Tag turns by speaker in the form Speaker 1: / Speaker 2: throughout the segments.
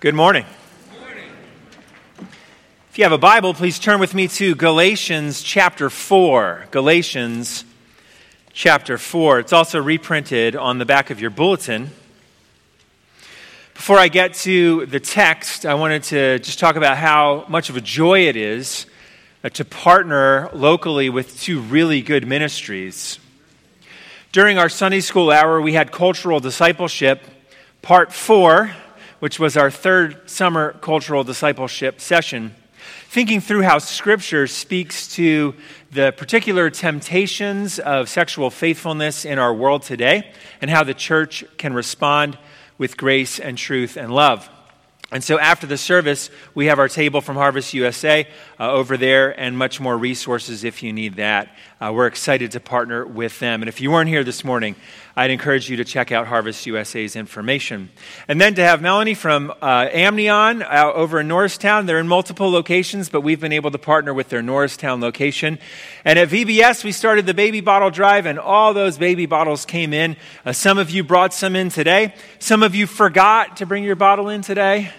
Speaker 1: Good morning. If you have a Bible, please turn with me to Galatians chapter 4. Galatians chapter 4. It's also reprinted on the back of your bulletin. Before I get to the text, I wanted to just talk about how much of a joy it is uh, to partner locally with two really good ministries. During our Sunday school hour, we had cultural discipleship, part four which was our third summer cultural discipleship session, thinking through how Scripture speaks to the particular temptations of sexual faithfulness in our world today and how the church can respond with grace and truth and love. And so after the service, we have our table from Harvest USA uh, over there and much more resources if you need that. Uh, we're excited to partner with them. And if you weren't here this morning, I'd encourage you to check out Harvest USA's information. And then to have Melanie from uh, Amnion uh, over in Norristown. They're in multiple locations, but we've been able to partner with their Norristown location. And at VBS, we started the baby bottle drive, and all those baby bottles came in. Uh, some of you brought some in today. Some of you forgot to bring your bottle in today.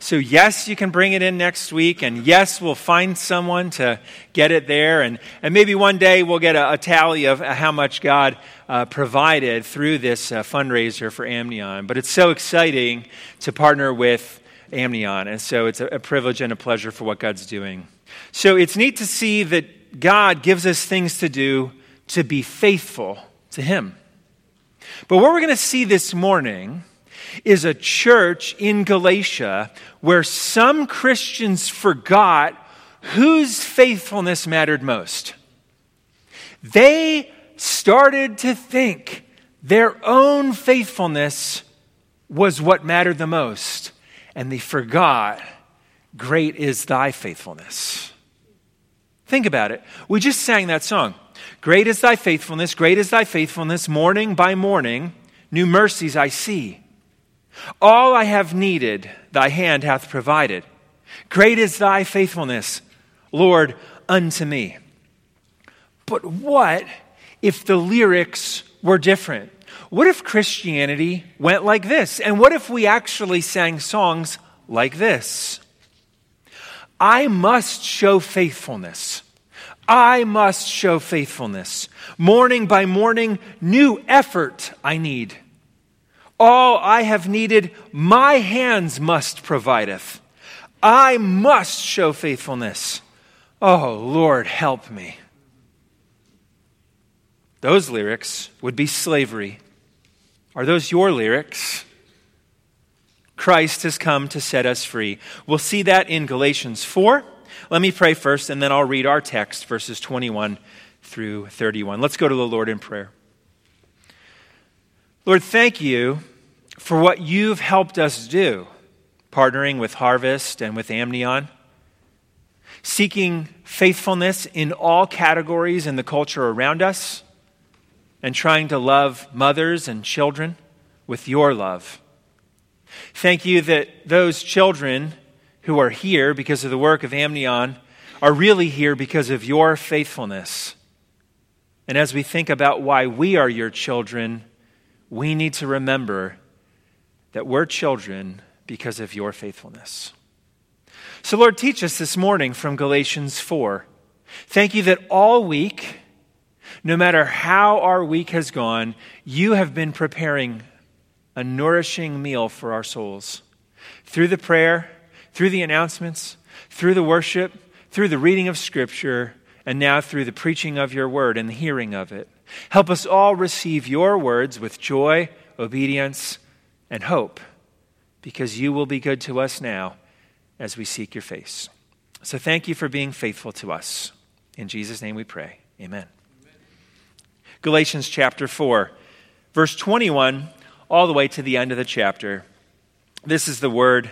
Speaker 1: So, yes, you can bring it in next week, and yes, we'll find someone to get it there. And, and maybe one day we'll get a, a tally of how much God uh, provided through this uh, fundraiser for Amnion. But it's so exciting to partner with Amnion, and so it's a, a privilege and a pleasure for what God's doing. So, it's neat to see that God gives us things to do to be faithful to Him. But what we're going to see this morning is a church in Galatia where some Christians forgot whose faithfulness mattered most. They started to think their own faithfulness was what mattered the most, and they forgot, Great is thy faithfulness. Think about it. We just sang that song. Great is thy faithfulness, great is thy faithfulness, morning by morning, new mercies I see. All I have needed, thy hand hath provided. Great is thy faithfulness, Lord, unto me. But what if the lyrics were different? What if Christianity went like this? And what if we actually sang songs like this? I must show faithfulness. I must show faithfulness. Morning by morning, new effort I need. All I have needed, my hands must provideth. I must show faithfulness. Oh, Lord, help me. Those lyrics would be slavery. Are those your lyrics? Christ has come to set us free. We'll see that in Galatians 4. Let me pray first, and then I'll read our text, verses 21 through 31. Let's go to the Lord in prayer. Lord, thank you for what you've helped us do, partnering with Harvest and with Amnion, seeking faithfulness in all categories in the culture around us, and trying to love mothers and children with your love. Thank you that those children who are here because of the work of Amnion are really here because of your faithfulness. And as we think about why we are your children, we need to remember that we're children because of your faithfulness. So, Lord, teach us this morning from Galatians 4. Thank you that all week, no matter how our week has gone, you have been preparing a nourishing meal for our souls. Through the prayer, through the announcements, through the worship, through the reading of Scripture, and now through the preaching of your word and the hearing of it. Help us all receive your words with joy, obedience, and hope because you will be good to us now as we seek your face. So thank you for being faithful to us. In Jesus' name we pray. Amen. Amen. Galatians chapter 4, verse 21, all the way to the end of the chapter. This is the word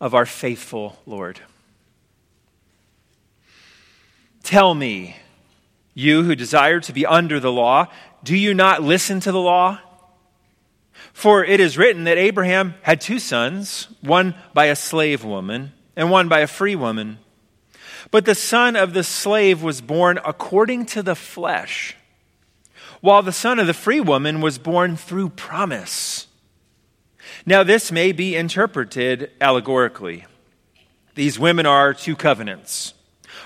Speaker 1: of our faithful Lord. Tell me, you who desire to be under the law, do you not listen to the law? For it is written that Abraham had two sons, one by a slave woman and one by a free woman. But the son of the slave was born according to the flesh, while the son of the free woman was born through promise. Now, this may be interpreted allegorically. These women are two covenants.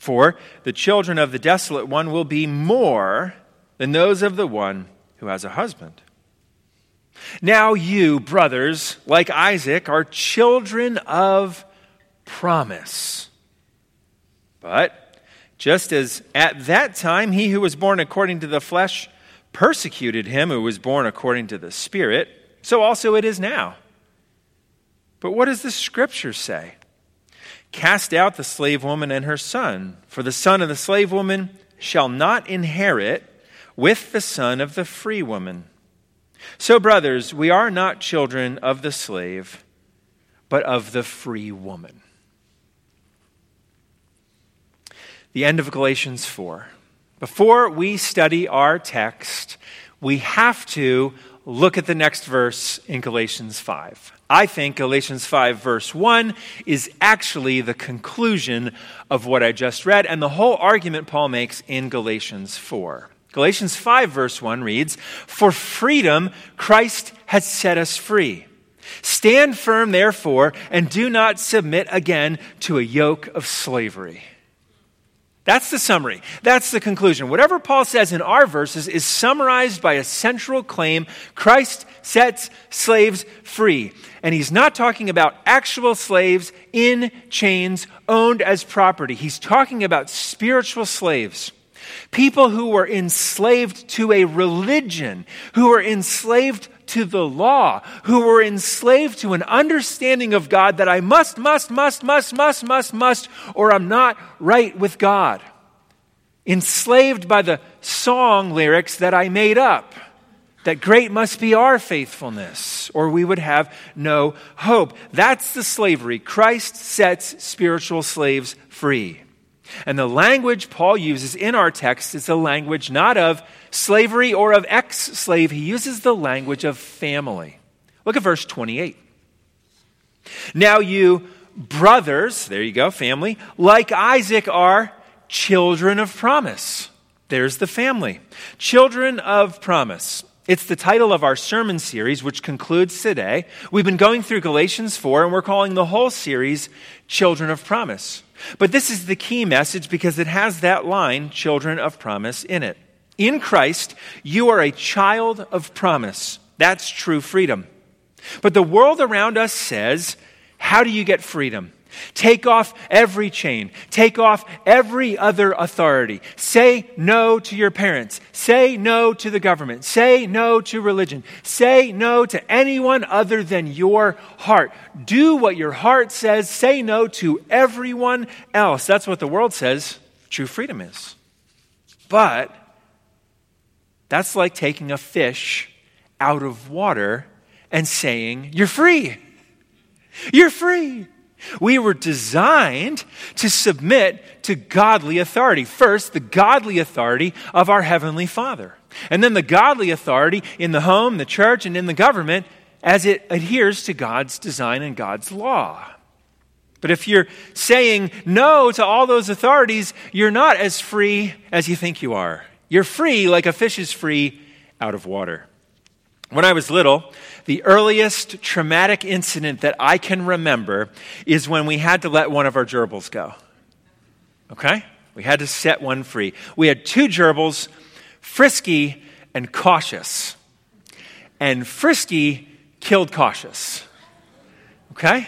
Speaker 1: For the children of the desolate one will be more than those of the one who has a husband. Now, you, brothers, like Isaac, are children of promise. But just as at that time he who was born according to the flesh persecuted him who was born according to the Spirit, so also it is now. But what does the scripture say? Cast out the slave woman and her son, for the son of the slave woman shall not inherit with the son of the free woman. So, brothers, we are not children of the slave, but of the free woman. The end of Galatians 4. Before we study our text, we have to look at the next verse in Galatians 5. I think Galatians 5, verse 1, is actually the conclusion of what I just read and the whole argument Paul makes in Galatians 4. Galatians 5, verse 1 reads, For freedom Christ has set us free. Stand firm, therefore, and do not submit again to a yoke of slavery. That's the summary. That's the conclusion. Whatever Paul says in our verses is summarized by a central claim Christ sets slaves free. And he's not talking about actual slaves in chains owned as property, he's talking about spiritual slaves. People who were enslaved to a religion, who were enslaved to the law, who were enslaved to an understanding of God that I must, must, must, must, must, must, must, or I'm not right with God. Enslaved by the song lyrics that I made up. That great must be our faithfulness, or we would have no hope. That's the slavery. Christ sets spiritual slaves free. And the language Paul uses in our text is the language not of slavery or of ex slave, he uses the language of family. Look at verse 28. Now, you brothers, there you go, family, like Isaac are children of promise. There's the family. Children of promise. It's the title of our sermon series, which concludes today. We've been going through Galatians 4, and we're calling the whole series Children of Promise. But this is the key message because it has that line, Children of Promise, in it. In Christ, you are a child of promise. That's true freedom. But the world around us says, How do you get freedom? Take off every chain. Take off every other authority. Say no to your parents. Say no to the government. Say no to religion. Say no to anyone other than your heart. Do what your heart says. Say no to everyone else. That's what the world says true freedom is. But that's like taking a fish out of water and saying, You're free. You're free. We were designed to submit to godly authority. First, the godly authority of our Heavenly Father. And then the godly authority in the home, the church, and in the government as it adheres to God's design and God's law. But if you're saying no to all those authorities, you're not as free as you think you are. You're free like a fish is free out of water. When I was little, the earliest traumatic incident that I can remember is when we had to let one of our gerbils go. Okay? We had to set one free. We had two gerbils, Frisky and Cautious. And Frisky killed Cautious. Okay?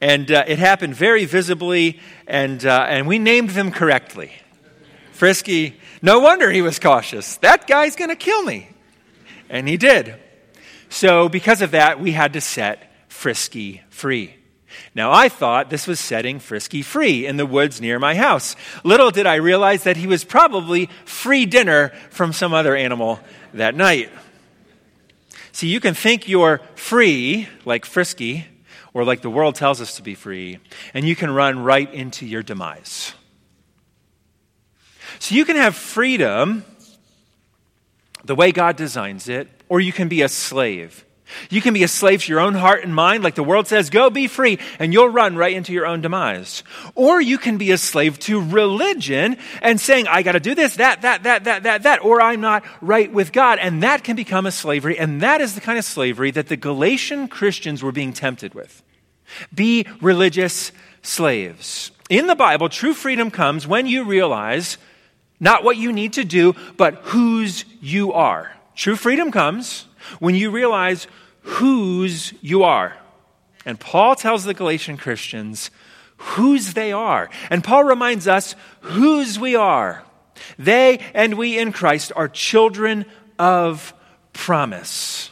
Speaker 1: And uh, it happened very visibly, and, uh, and we named them correctly. Frisky, no wonder he was cautious. That guy's going to kill me. And he did. So, because of that, we had to set Frisky free. Now, I thought this was setting Frisky free in the woods near my house. Little did I realize that he was probably free dinner from some other animal that night. See, you can think you're free, like Frisky, or like the world tells us to be free, and you can run right into your demise. So you can have freedom the way God designs it, or you can be a slave. You can be a slave to your own heart and mind, like the world says, go be free, and you'll run right into your own demise. Or you can be a slave to religion and saying, I got to do this, that, that, that, that, that, that, or I'm not right with God. And that can become a slavery. And that is the kind of slavery that the Galatian Christians were being tempted with. Be religious slaves. In the Bible, true freedom comes when you realize not what you need to do, but whose you are. True freedom comes when you realize whose you are. And Paul tells the Galatian Christians whose they are. And Paul reminds us whose we are. They and we in Christ are children of promise.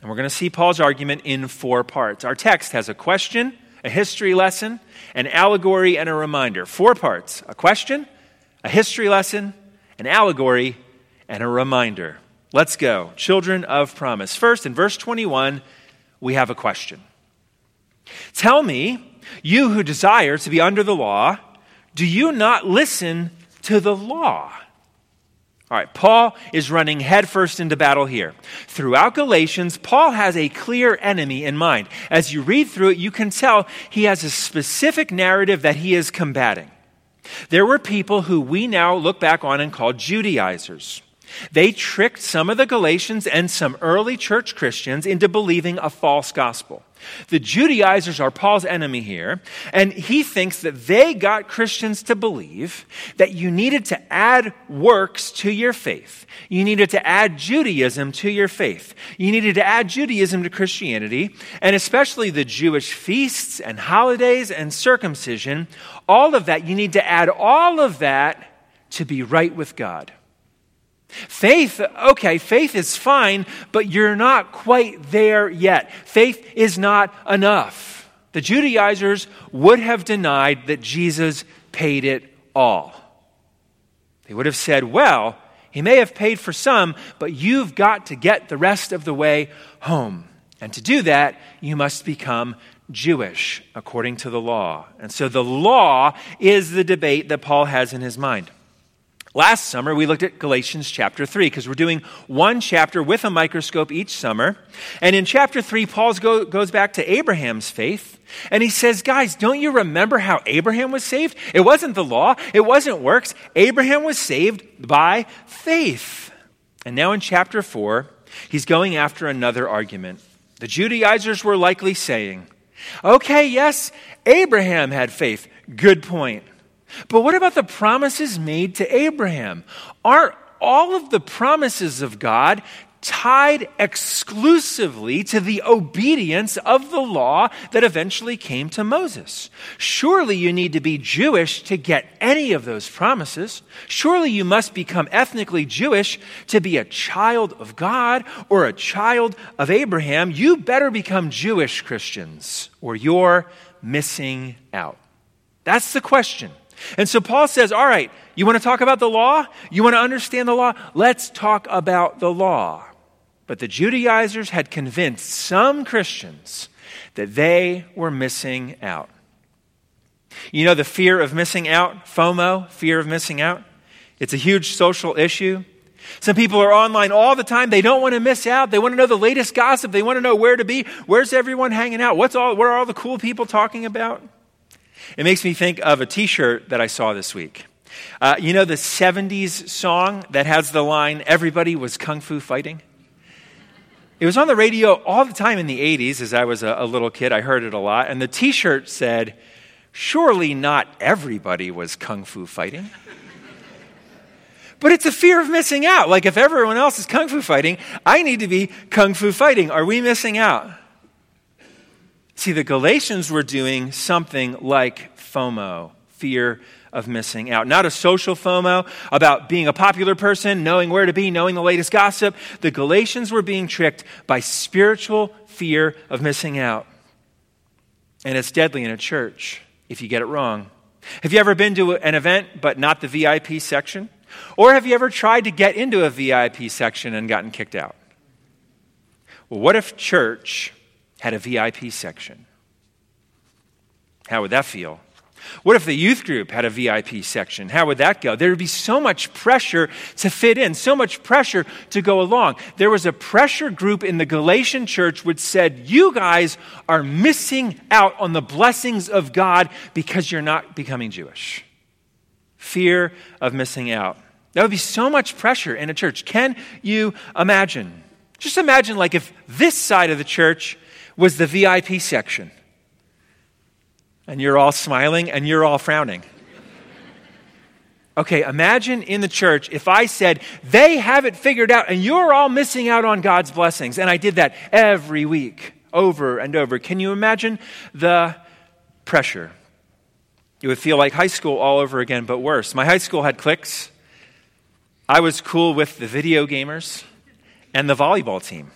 Speaker 1: And we're going to see Paul's argument in four parts. Our text has a question, a history lesson, an allegory, and a reminder. Four parts a question, a history lesson, an allegory, and a reminder. Let's go. Children of promise. First, in verse 21, we have a question. Tell me, you who desire to be under the law, do you not listen to the law? All right, Paul is running headfirst into battle here. Throughout Galatians, Paul has a clear enemy in mind. As you read through it, you can tell he has a specific narrative that he is combating. There were people who we now look back on and call Judaizers. They tricked some of the Galatians and some early church Christians into believing a false gospel. The Judaizers are Paul's enemy here, and he thinks that they got Christians to believe that you needed to add works to your faith. You needed to add Judaism to your faith. You needed to add Judaism to Christianity, and especially the Jewish feasts and holidays and circumcision. All of that, you need to add all of that to be right with God. Faith, okay, faith is fine, but you're not quite there yet. Faith is not enough. The Judaizers would have denied that Jesus paid it all. They would have said, well, he may have paid for some, but you've got to get the rest of the way home. And to do that, you must become Jewish according to the law. And so the law is the debate that Paul has in his mind. Last summer, we looked at Galatians chapter 3 because we're doing one chapter with a microscope each summer. And in chapter 3, Paul go, goes back to Abraham's faith. And he says, Guys, don't you remember how Abraham was saved? It wasn't the law, it wasn't works. Abraham was saved by faith. And now in chapter 4, he's going after another argument. The Judaizers were likely saying, Okay, yes, Abraham had faith. Good point. But what about the promises made to Abraham? Aren't all of the promises of God tied exclusively to the obedience of the law that eventually came to Moses. Surely you need to be Jewish to get any of those promises. Surely you must become ethnically Jewish to be a child of God or a child of Abraham. You better become Jewish Christians or you're missing out. That's the question. And so Paul says, All right, you want to talk about the law? You want to understand the law? Let's talk about the law. But the Judaizers had convinced some Christians that they were missing out. You know the fear of missing out, FOMO, fear of missing out? It's a huge social issue. Some people are online all the time. They don't want to miss out. They want to know the latest gossip. They want to know where to be. Where's everyone hanging out? What's all, what are all the cool people talking about? It makes me think of a t shirt that I saw this week. Uh, you know the 70s song that has the line, Everybody was Kung Fu Fighting? It was on the radio all the time in the 80s as I was a, a little kid. I heard it a lot. And the t shirt said, Surely not everybody was Kung Fu Fighting. But it's a fear of missing out. Like if everyone else is Kung Fu Fighting, I need to be Kung Fu Fighting. Are we missing out? See, the Galatians were doing something like FOMO, fear of missing out. Not a social FOMO about being a popular person, knowing where to be, knowing the latest gossip. The Galatians were being tricked by spiritual fear of missing out. And it's deadly in a church if you get it wrong. Have you ever been to an event but not the VIP section? Or have you ever tried to get into a VIP section and gotten kicked out? Well, what if church had a VIP section. How would that feel? What if the youth group had a VIP section? How would that go? There would be so much pressure to fit in, so much pressure to go along. There was a pressure group in the Galatian church which said, You guys are missing out on the blessings of God because you're not becoming Jewish. Fear of missing out. That would be so much pressure in a church. Can you imagine? Just imagine, like, if this side of the church was the VIP section and you're all smiling and you're all frowning. Okay, imagine in the church if I said, they have it figured out and you're all missing out on God's blessings. And I did that every week, over and over. Can you imagine the pressure? It would feel like high school all over again, but worse. My high school had cliques. I was cool with the video gamers and the volleyball team.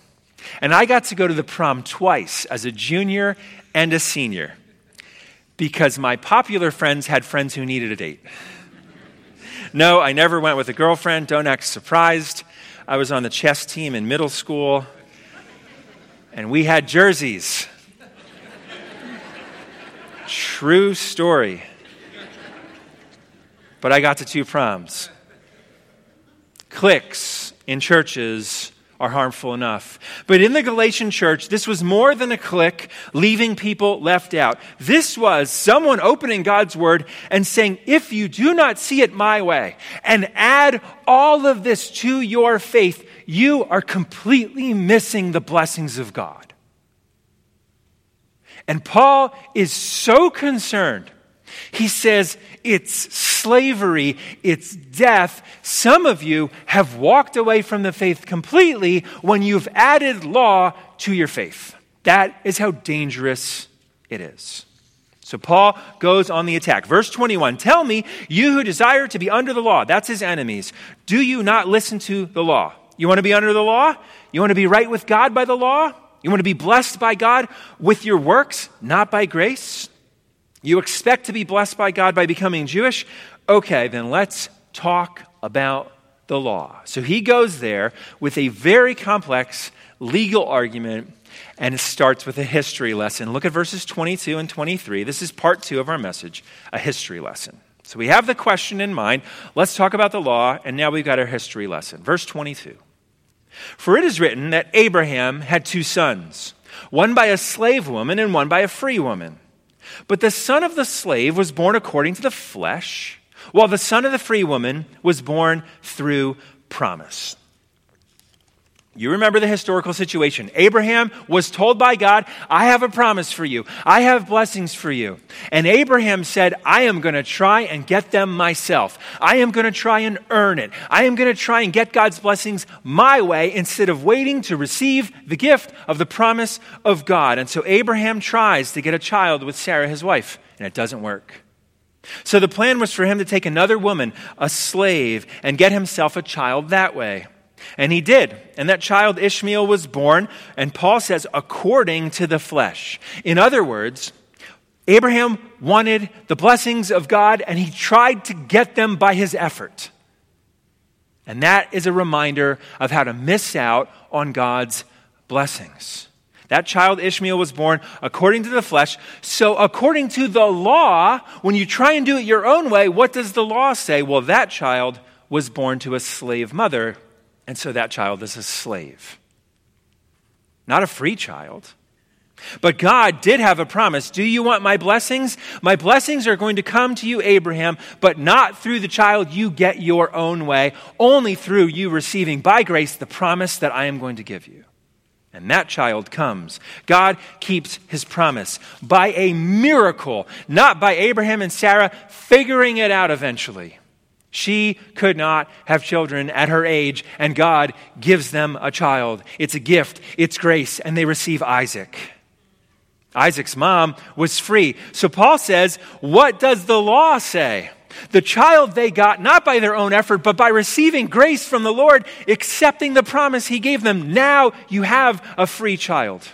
Speaker 1: And I got to go to the prom twice as a junior and a senior because my popular friends had friends who needed a date. No, I never went with a girlfriend. Don't act surprised. I was on the chess team in middle school, and we had jerseys. True story. But I got to two proms. Cliques in churches are harmful enough. But in the Galatian church, this was more than a clique leaving people left out. This was someone opening God's word and saying, if you do not see it my way and add all of this to your faith, you are completely missing the blessings of God. And Paul is so concerned he says it's slavery, it's death. Some of you have walked away from the faith completely when you've added law to your faith. That is how dangerous it is. So Paul goes on the attack. Verse 21 Tell me, you who desire to be under the law, that's his enemies, do you not listen to the law? You want to be under the law? You want to be right with God by the law? You want to be blessed by God with your works, not by grace? You expect to be blessed by God by becoming Jewish? Okay, then let's talk about the law. So he goes there with a very complex legal argument and it starts with a history lesson. Look at verses 22 and 23. This is part two of our message a history lesson. So we have the question in mind. Let's talk about the law, and now we've got our history lesson. Verse 22. For it is written that Abraham had two sons, one by a slave woman and one by a free woman. But the son of the slave was born according to the flesh, while the son of the free woman was born through promise. You remember the historical situation. Abraham was told by God, I have a promise for you. I have blessings for you. And Abraham said, I am going to try and get them myself. I am going to try and earn it. I am going to try and get God's blessings my way instead of waiting to receive the gift of the promise of God. And so Abraham tries to get a child with Sarah, his wife, and it doesn't work. So the plan was for him to take another woman, a slave, and get himself a child that way. And he did. And that child Ishmael was born, and Paul says, according to the flesh. In other words, Abraham wanted the blessings of God, and he tried to get them by his effort. And that is a reminder of how to miss out on God's blessings. That child Ishmael was born according to the flesh. So, according to the law, when you try and do it your own way, what does the law say? Well, that child was born to a slave mother and so that child is a slave, not a free child. But God did have a promise. Do you want my blessings? My blessings are going to come to you, Abraham, but not through the child you get your own way, only through you receiving by grace the promise that I am going to give you. And that child comes. God keeps his promise by a miracle, not by Abraham and Sarah figuring it out eventually. She could not have children at her age, and God gives them a child. It's a gift, it's grace, and they receive Isaac. Isaac's mom was free. So Paul says, What does the law say? The child they got not by their own effort, but by receiving grace from the Lord, accepting the promise he gave them. Now you have a free child.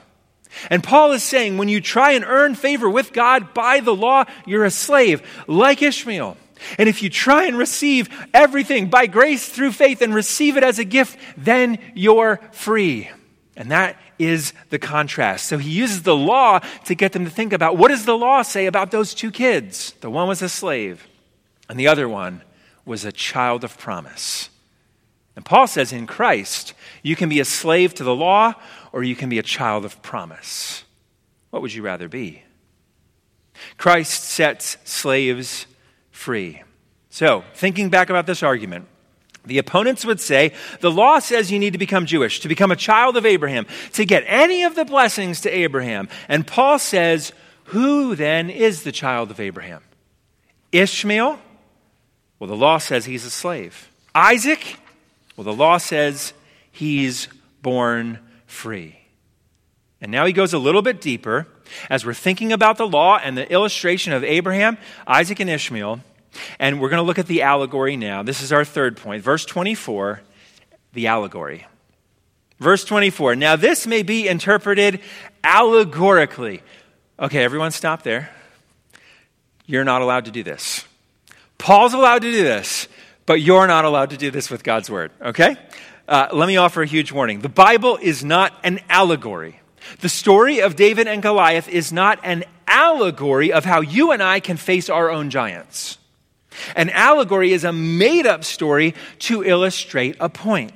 Speaker 1: And Paul is saying when you try and earn favor with God by the law, you're a slave, like Ishmael. And if you try and receive everything by grace through faith and receive it as a gift, then you're free. And that is the contrast. So he uses the law to get them to think about what does the law say about those two kids? The one was a slave, and the other one was a child of promise. And Paul says in Christ, you can be a slave to the law or you can be a child of promise. What would you rather be? Christ sets slaves free. So, thinking back about this argument, the opponents would say the law says you need to become Jewish, to become a child of Abraham, to get any of the blessings to Abraham. And Paul says, who then is the child of Abraham? Ishmael? Well, the law says he's a slave. Isaac? Well, the law says he's born free. And now he goes a little bit deeper as we're thinking about the law and the illustration of Abraham, Isaac, and Ishmael. And we're going to look at the allegory now. This is our third point. Verse 24, the allegory. Verse 24. Now, this may be interpreted allegorically. Okay, everyone stop there. You're not allowed to do this. Paul's allowed to do this, but you're not allowed to do this with God's word, okay? Uh, let me offer a huge warning. The Bible is not an allegory. The story of David and Goliath is not an allegory of how you and I can face our own giants. An allegory is a made up story to illustrate a point.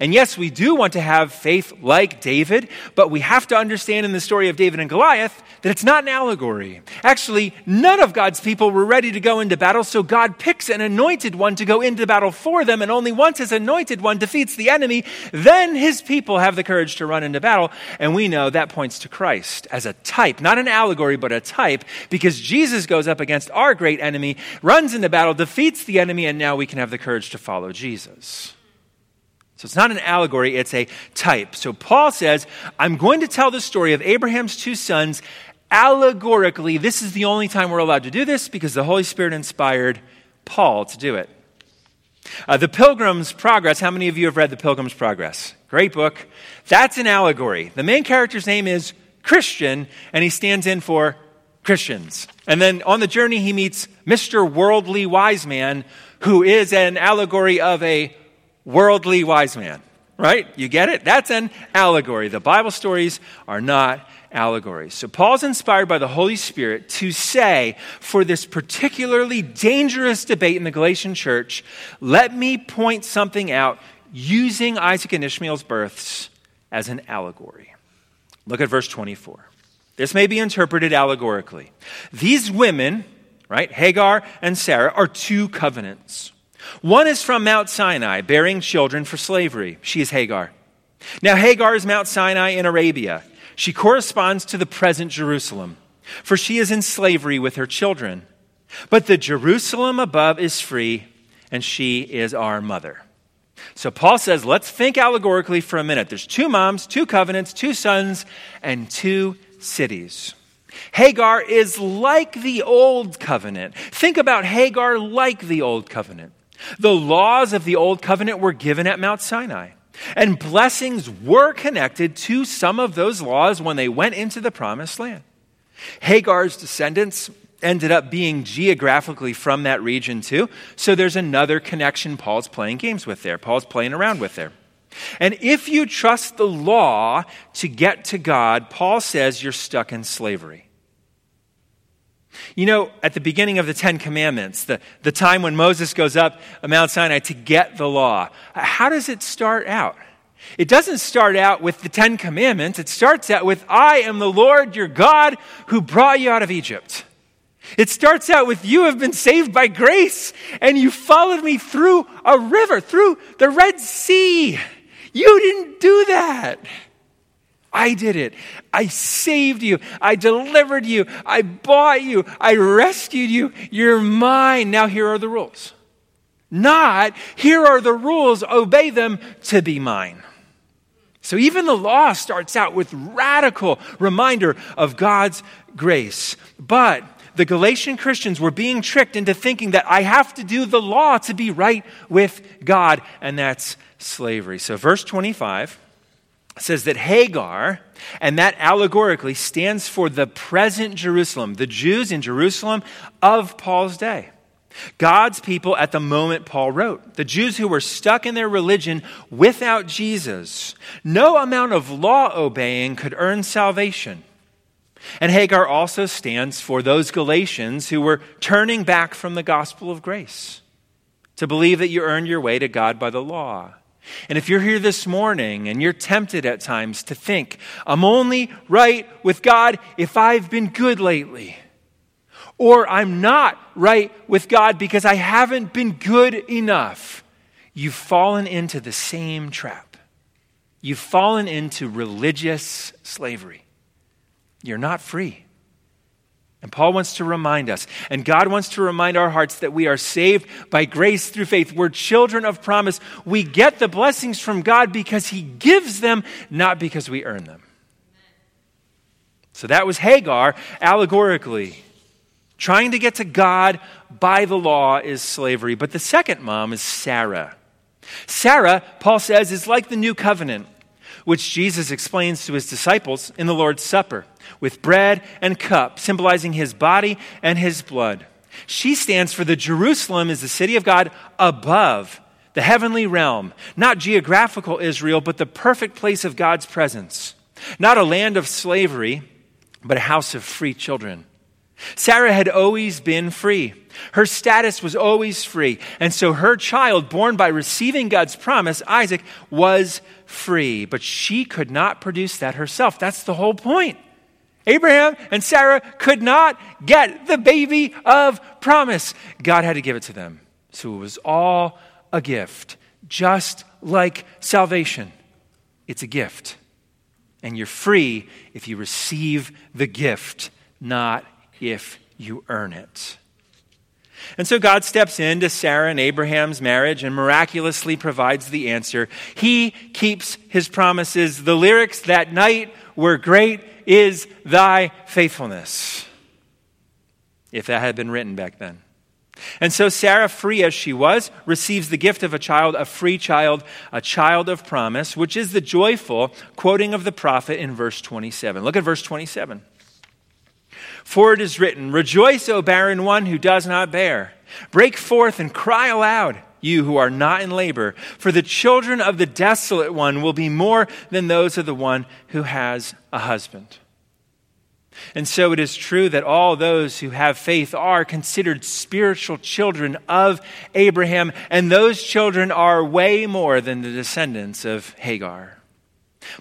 Speaker 1: And yes, we do want to have faith like David, but we have to understand in the story of David and Goliath that it's not an allegory. Actually, none of God's people were ready to go into battle, so God picks an anointed one to go into battle for them, and only once his anointed one defeats the enemy, then his people have the courage to run into battle. And we know that points to Christ as a type, not an allegory, but a type, because Jesus goes up against our great enemy, runs into battle, defeats the enemy, and now we can have the courage to follow Jesus. So it's not an allegory, it's a type. So Paul says, I'm going to tell the story of Abraham's two sons allegorically. This is the only time we're allowed to do this because the Holy Spirit inspired Paul to do it. Uh, the Pilgrim's Progress, how many of you have read The Pilgrim's Progress? Great book. That's an allegory. The main character's name is Christian, and he stands in for Christians. And then on the journey, he meets Mr. Worldly Wise Man, who is an allegory of a worldly wise man, right? You get it? That's an allegory. The Bible stories are not allegories. So Paul's inspired by the Holy Spirit to say, for this particularly dangerous debate in the Galatian church, let me point something out using Isaac and Ishmael's births as an allegory. Look at verse 24. This may be interpreted allegorically. These women, right, Hagar and Sarah, are two covenants. One is from Mount Sinai, bearing children for slavery. She is Hagar. Now, Hagar is Mount Sinai in Arabia. She corresponds to the present Jerusalem, for she is in slavery with her children. But the Jerusalem above is free, and she is our mother. So Paul says, let's think allegorically for a minute. There's two moms, two covenants, two sons, and two cities. Hagar is like the old covenant. Think about Hagar like the old covenant. The laws of the Old Covenant were given at Mount Sinai, and blessings were connected to some of those laws when they went into the Promised Land. Hagar's descendants ended up being geographically from that region too, so there's another connection Paul's playing games with there. Paul's playing around with there. And if you trust the law to get to God, Paul says you're stuck in slavery. You know, at the beginning of the Ten Commandments, the, the time when Moses goes up Mount Sinai to get the law, how does it start out? It doesn't start out with the Ten Commandments. It starts out with, I am the Lord your God who brought you out of Egypt. It starts out with, You have been saved by grace, and you followed me through a river, through the Red Sea. You didn't do that. I did it. I saved you. I delivered you. I bought you. I rescued you. You're mine. Now here are the rules. Not, here are the rules. Obey them to be mine. So even the law starts out with radical reminder of God's grace. But the Galatian Christians were being tricked into thinking that I have to do the law to be right with God, and that's slavery. So, verse 25 says that Hagar, and that allegorically stands for the present Jerusalem, the Jews in Jerusalem of Paul's day. God's people at the moment Paul wrote, the Jews who were stuck in their religion without Jesus. No amount of law obeying could earn salvation. And Hagar also stands for those Galatians who were turning back from the gospel of grace to believe that you earn your way to God by the law. And if you're here this morning and you're tempted at times to think, I'm only right with God if I've been good lately, or I'm not right with God because I haven't been good enough, you've fallen into the same trap. You've fallen into religious slavery. You're not free. And Paul wants to remind us, and God wants to remind our hearts that we are saved by grace through faith. We're children of promise. We get the blessings from God because He gives them, not because we earn them. So that was Hagar, allegorically. Trying to get to God by the law is slavery. But the second mom is Sarah. Sarah, Paul says, is like the new covenant, which Jesus explains to his disciples in the Lord's Supper with bread and cup, symbolizing his body and his blood. She stands for the Jerusalem is the city of God above the heavenly realm, not geographical Israel, but the perfect place of God's presence. Not a land of slavery, but a house of free children. Sarah had always been free. Her status was always free. And so her child, born by receiving God's promise, Isaac, was free. But she could not produce that herself. That's the whole point. Abraham and Sarah could not get the baby of promise. God had to give it to them. So it was all a gift, just like salvation. It's a gift. And you're free if you receive the gift, not if you earn it. And so God steps into Sarah and Abraham's marriage and miraculously provides the answer. He keeps his promises. The lyrics that night were great is thy faithfulness. If that had been written back then. And so Sarah, free as she was, receives the gift of a child, a free child, a child of promise, which is the joyful quoting of the prophet in verse 27. Look at verse 27. For it is written, Rejoice, O barren one who does not bear. Break forth and cry aloud you who are not in labor, for the children of the desolate one will be more than those of the one who has a husband. And so it is true that all those who have faith are considered spiritual children of Abraham, and those children are way more than the descendants of Hagar.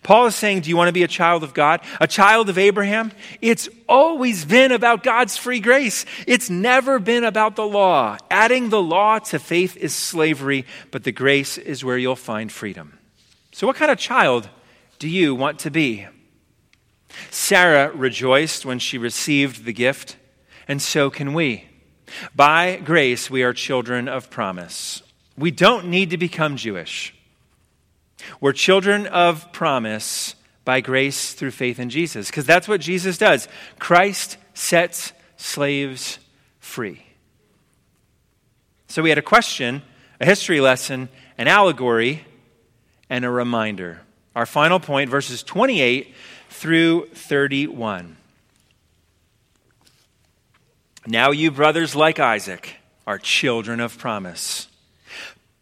Speaker 1: Paul is saying, Do you want to be a child of God? A child of Abraham? It's always been about God's free grace. It's never been about the law. Adding the law to faith is slavery, but the grace is where you'll find freedom. So, what kind of child do you want to be? Sarah rejoiced when she received the gift, and so can we. By grace, we are children of promise. We don't need to become Jewish. We're children of promise by grace through faith in Jesus, because that's what Jesus does. Christ sets slaves free. So we had a question, a history lesson, an allegory, and a reminder. Our final point, verses 28 through 31. Now, you brothers, like Isaac, are children of promise.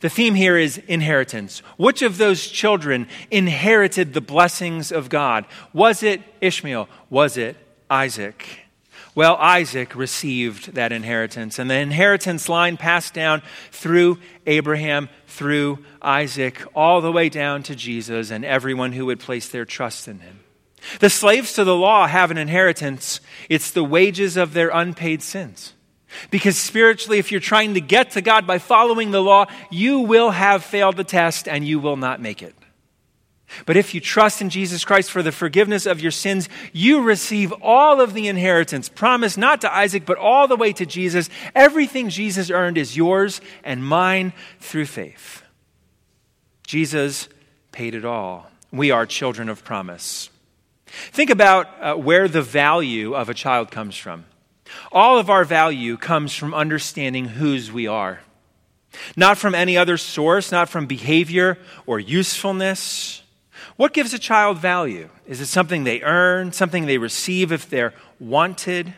Speaker 1: The theme here is inheritance. Which of those children inherited the blessings of God? Was it Ishmael? Was it Isaac? Well, Isaac received that inheritance, and the inheritance line passed down through Abraham, through Isaac, all the way down to Jesus and everyone who would place their trust in him. The slaves to the law have an inheritance, it's the wages of their unpaid sins. Because spiritually, if you're trying to get to God by following the law, you will have failed the test and you will not make it. But if you trust in Jesus Christ for the forgiveness of your sins, you receive all of the inheritance promised not to Isaac, but all the way to Jesus. Everything Jesus earned is yours and mine through faith. Jesus paid it all. we are children of promise. Think about uh, where the value of a child comes from. All of our value comes from understanding whose we are, not from any other source, not from behavior or usefulness. What gives a child value? Is it something they earn, something they receive if they're wanted?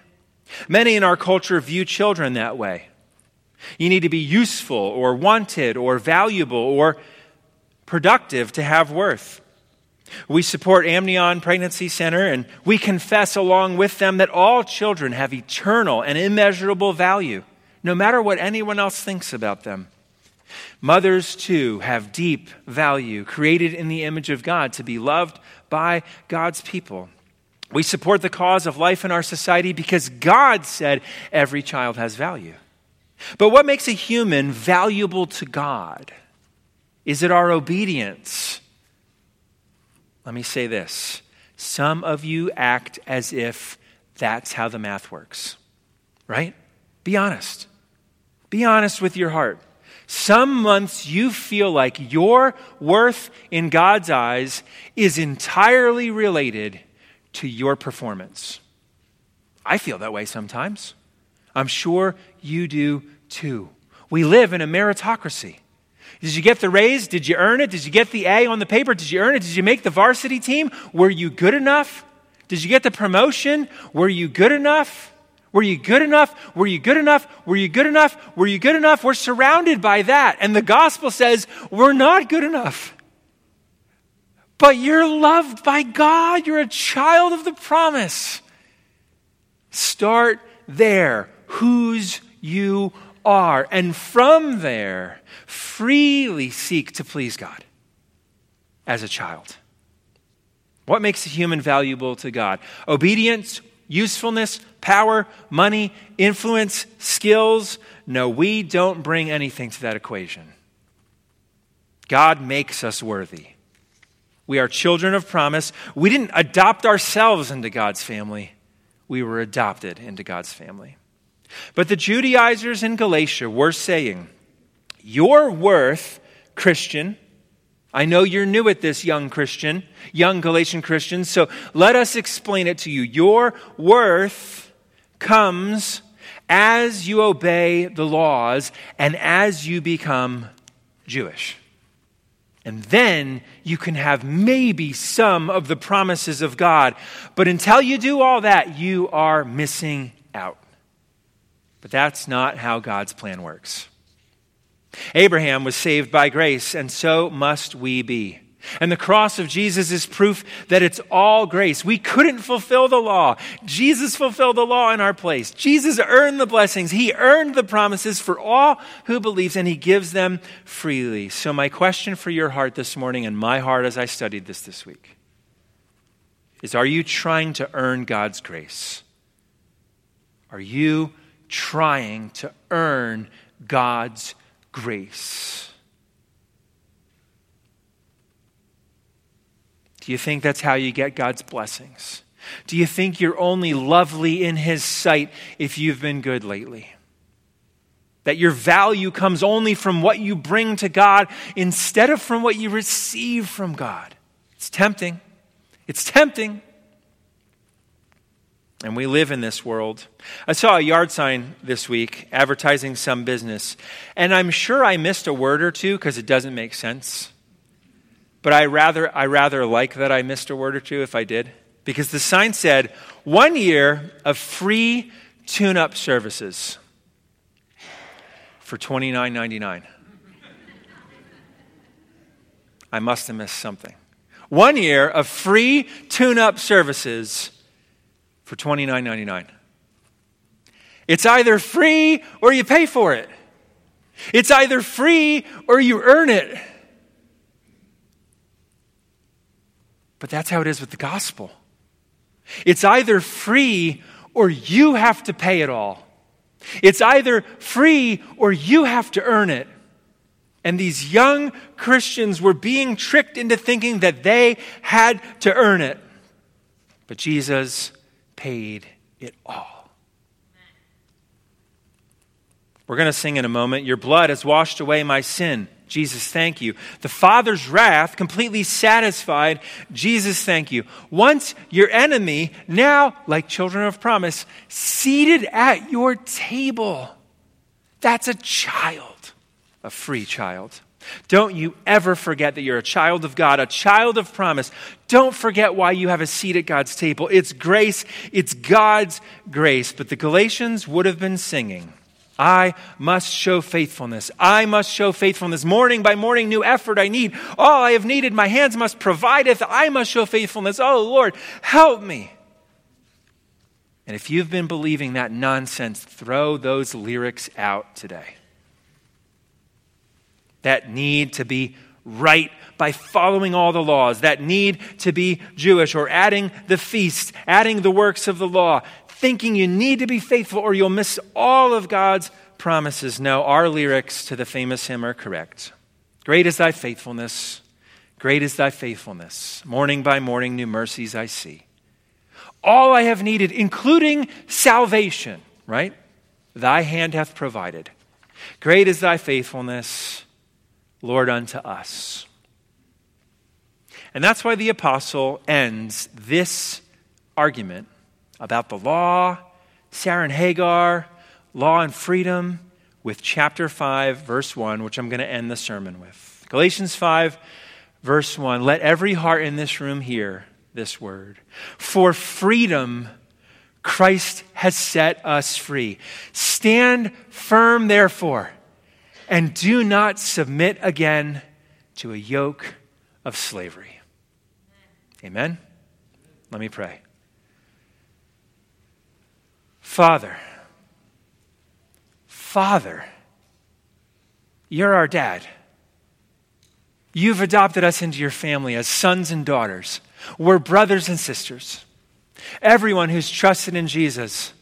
Speaker 1: Many in our culture view children that way. You need to be useful or wanted or valuable or productive to have worth. We support Amnion Pregnancy Center and we confess along with them that all children have eternal and immeasurable value, no matter what anyone else thinks about them. Mothers, too, have deep value, created in the image of God to be loved by God's people. We support the cause of life in our society because God said every child has value. But what makes a human valuable to God? Is it our obedience? Let me say this. Some of you act as if that's how the math works, right? Be honest. Be honest with your heart. Some months you feel like your worth in God's eyes is entirely related to your performance. I feel that way sometimes. I'm sure you do too. We live in a meritocracy. Did you get the raise? Did you earn it? Did you get the A on the paper? Did you earn it? Did you make the varsity team? Were you good enough? Did you get the promotion? Were you good enough? Were you good enough? Were you good enough? Were you good enough? Were you good enough? We're surrounded by that. And the gospel says we're not good enough. But you're loved by God. You're a child of the promise. Start there. Whose you are. And from there, freely seek to please God as a child. What makes a human valuable to God? Obedience, usefulness, power, money, influence, skills. No, we don't bring anything to that equation. God makes us worthy. We are children of promise. We didn't adopt ourselves into God's family, we were adopted into God's family. But the Judaizers in Galatia were saying, Your worth, Christian, I know you're new at this, young Christian, young Galatian Christian, so let us explain it to you. Your worth comes as you obey the laws and as you become Jewish. And then you can have maybe some of the promises of God. But until you do all that, you are missing out. But that's not how God's plan works. Abraham was saved by grace, and so must we be. And the cross of Jesus is proof that it's all grace. We couldn't fulfill the law. Jesus fulfilled the law in our place. Jesus earned the blessings. He earned the promises for all who believes, and he gives them freely. So my question for your heart this morning and my heart as I studied this this week is are you trying to earn God's grace? Are you trying to earn God's grace. Do you think that's how you get God's blessings? Do you think you're only lovely in His sight if you've been good lately? That your value comes only from what you bring to God instead of from what you receive from God? It's tempting. It's tempting. And we live in this world. I saw a yard sign this week advertising some business, and I'm sure I missed a word or two because it doesn't make sense. But I rather, I rather like that I missed a word or two if I did, because the sign said one year of free tune up services for $29.99. I must have missed something. One year of free tune up services for $29.99. It's either free or you pay for it. It's either free or you earn it. But that's how it is with the gospel. It's either free or you have to pay it all. It's either free or you have to earn it. And these young Christians were being tricked into thinking that they had to earn it. But Jesus paid it all. We're going to sing in a moment. Your blood has washed away my sin. Jesus, thank you. The Father's wrath completely satisfied. Jesus, thank you. Once your enemy, now, like children of promise, seated at your table. That's a child, a free child. Don't you ever forget that you're a child of God, a child of promise. Don't forget why you have a seat at God's table. It's grace, it's God's grace. But the Galatians would have been singing. I must show faithfulness. I must show faithfulness. Morning by morning, new effort I need. All I have needed, my hands must provideth. I must show faithfulness. Oh, Lord, help me. And if you've been believing that nonsense, throw those lyrics out today. That need to be right by following all the laws, that need to be Jewish, or adding the feast, adding the works of the law, thinking you need to be faithful or you'll miss all of God's promises. No, our lyrics to the famous hymn are correct. Great is thy faithfulness. Great is thy faithfulness. Morning by morning, new mercies I see. All I have needed, including salvation, right? Thy hand hath provided. Great is thy faithfulness, Lord, unto us. And that's why the apostle ends this argument about the law, Sarah and Hagar, law and freedom, with chapter 5, verse 1, which I'm going to end the sermon with. Galatians 5, verse 1 Let every heart in this room hear this word. For freedom, Christ has set us free. Stand firm, therefore, and do not submit again to a yoke of slavery. Amen? Let me pray. Father, Father, you're our dad. You've adopted us into your family as sons and daughters. We're brothers and sisters. Everyone who's trusted in Jesus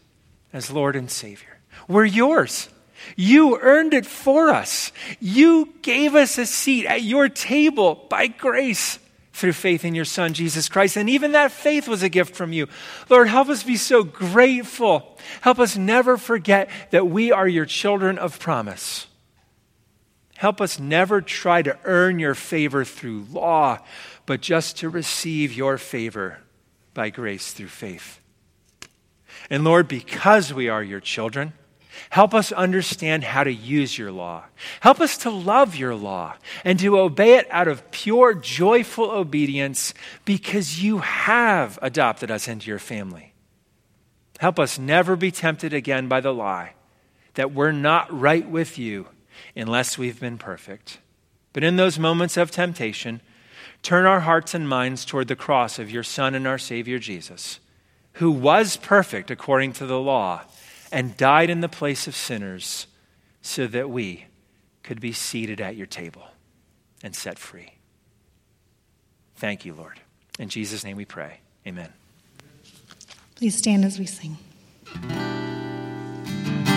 Speaker 1: as Lord and Savior. We're yours. You earned it for us. You gave us a seat at your table by grace through faith in your Son, Jesus Christ. And even that faith was a gift from you. Lord, help us be so grateful. Help us never forget that we are your children of promise. Help us never try to earn your favor through law, but just to receive your favor by grace through faith. And Lord, because we are your children, Help us understand how to use your law. Help us to love your law and to obey it out of pure, joyful obedience because you have adopted us into your family. Help us never be tempted again by the lie that we're not right with you unless we've been perfect. But in those moments of temptation, turn our hearts and minds toward the cross of your Son and our Savior Jesus, who was perfect according to the law and died in the place of sinners so that we could be seated at your table and set free. Thank you, Lord. In Jesus' name we pray. Amen.
Speaker 2: Please stand as we sing.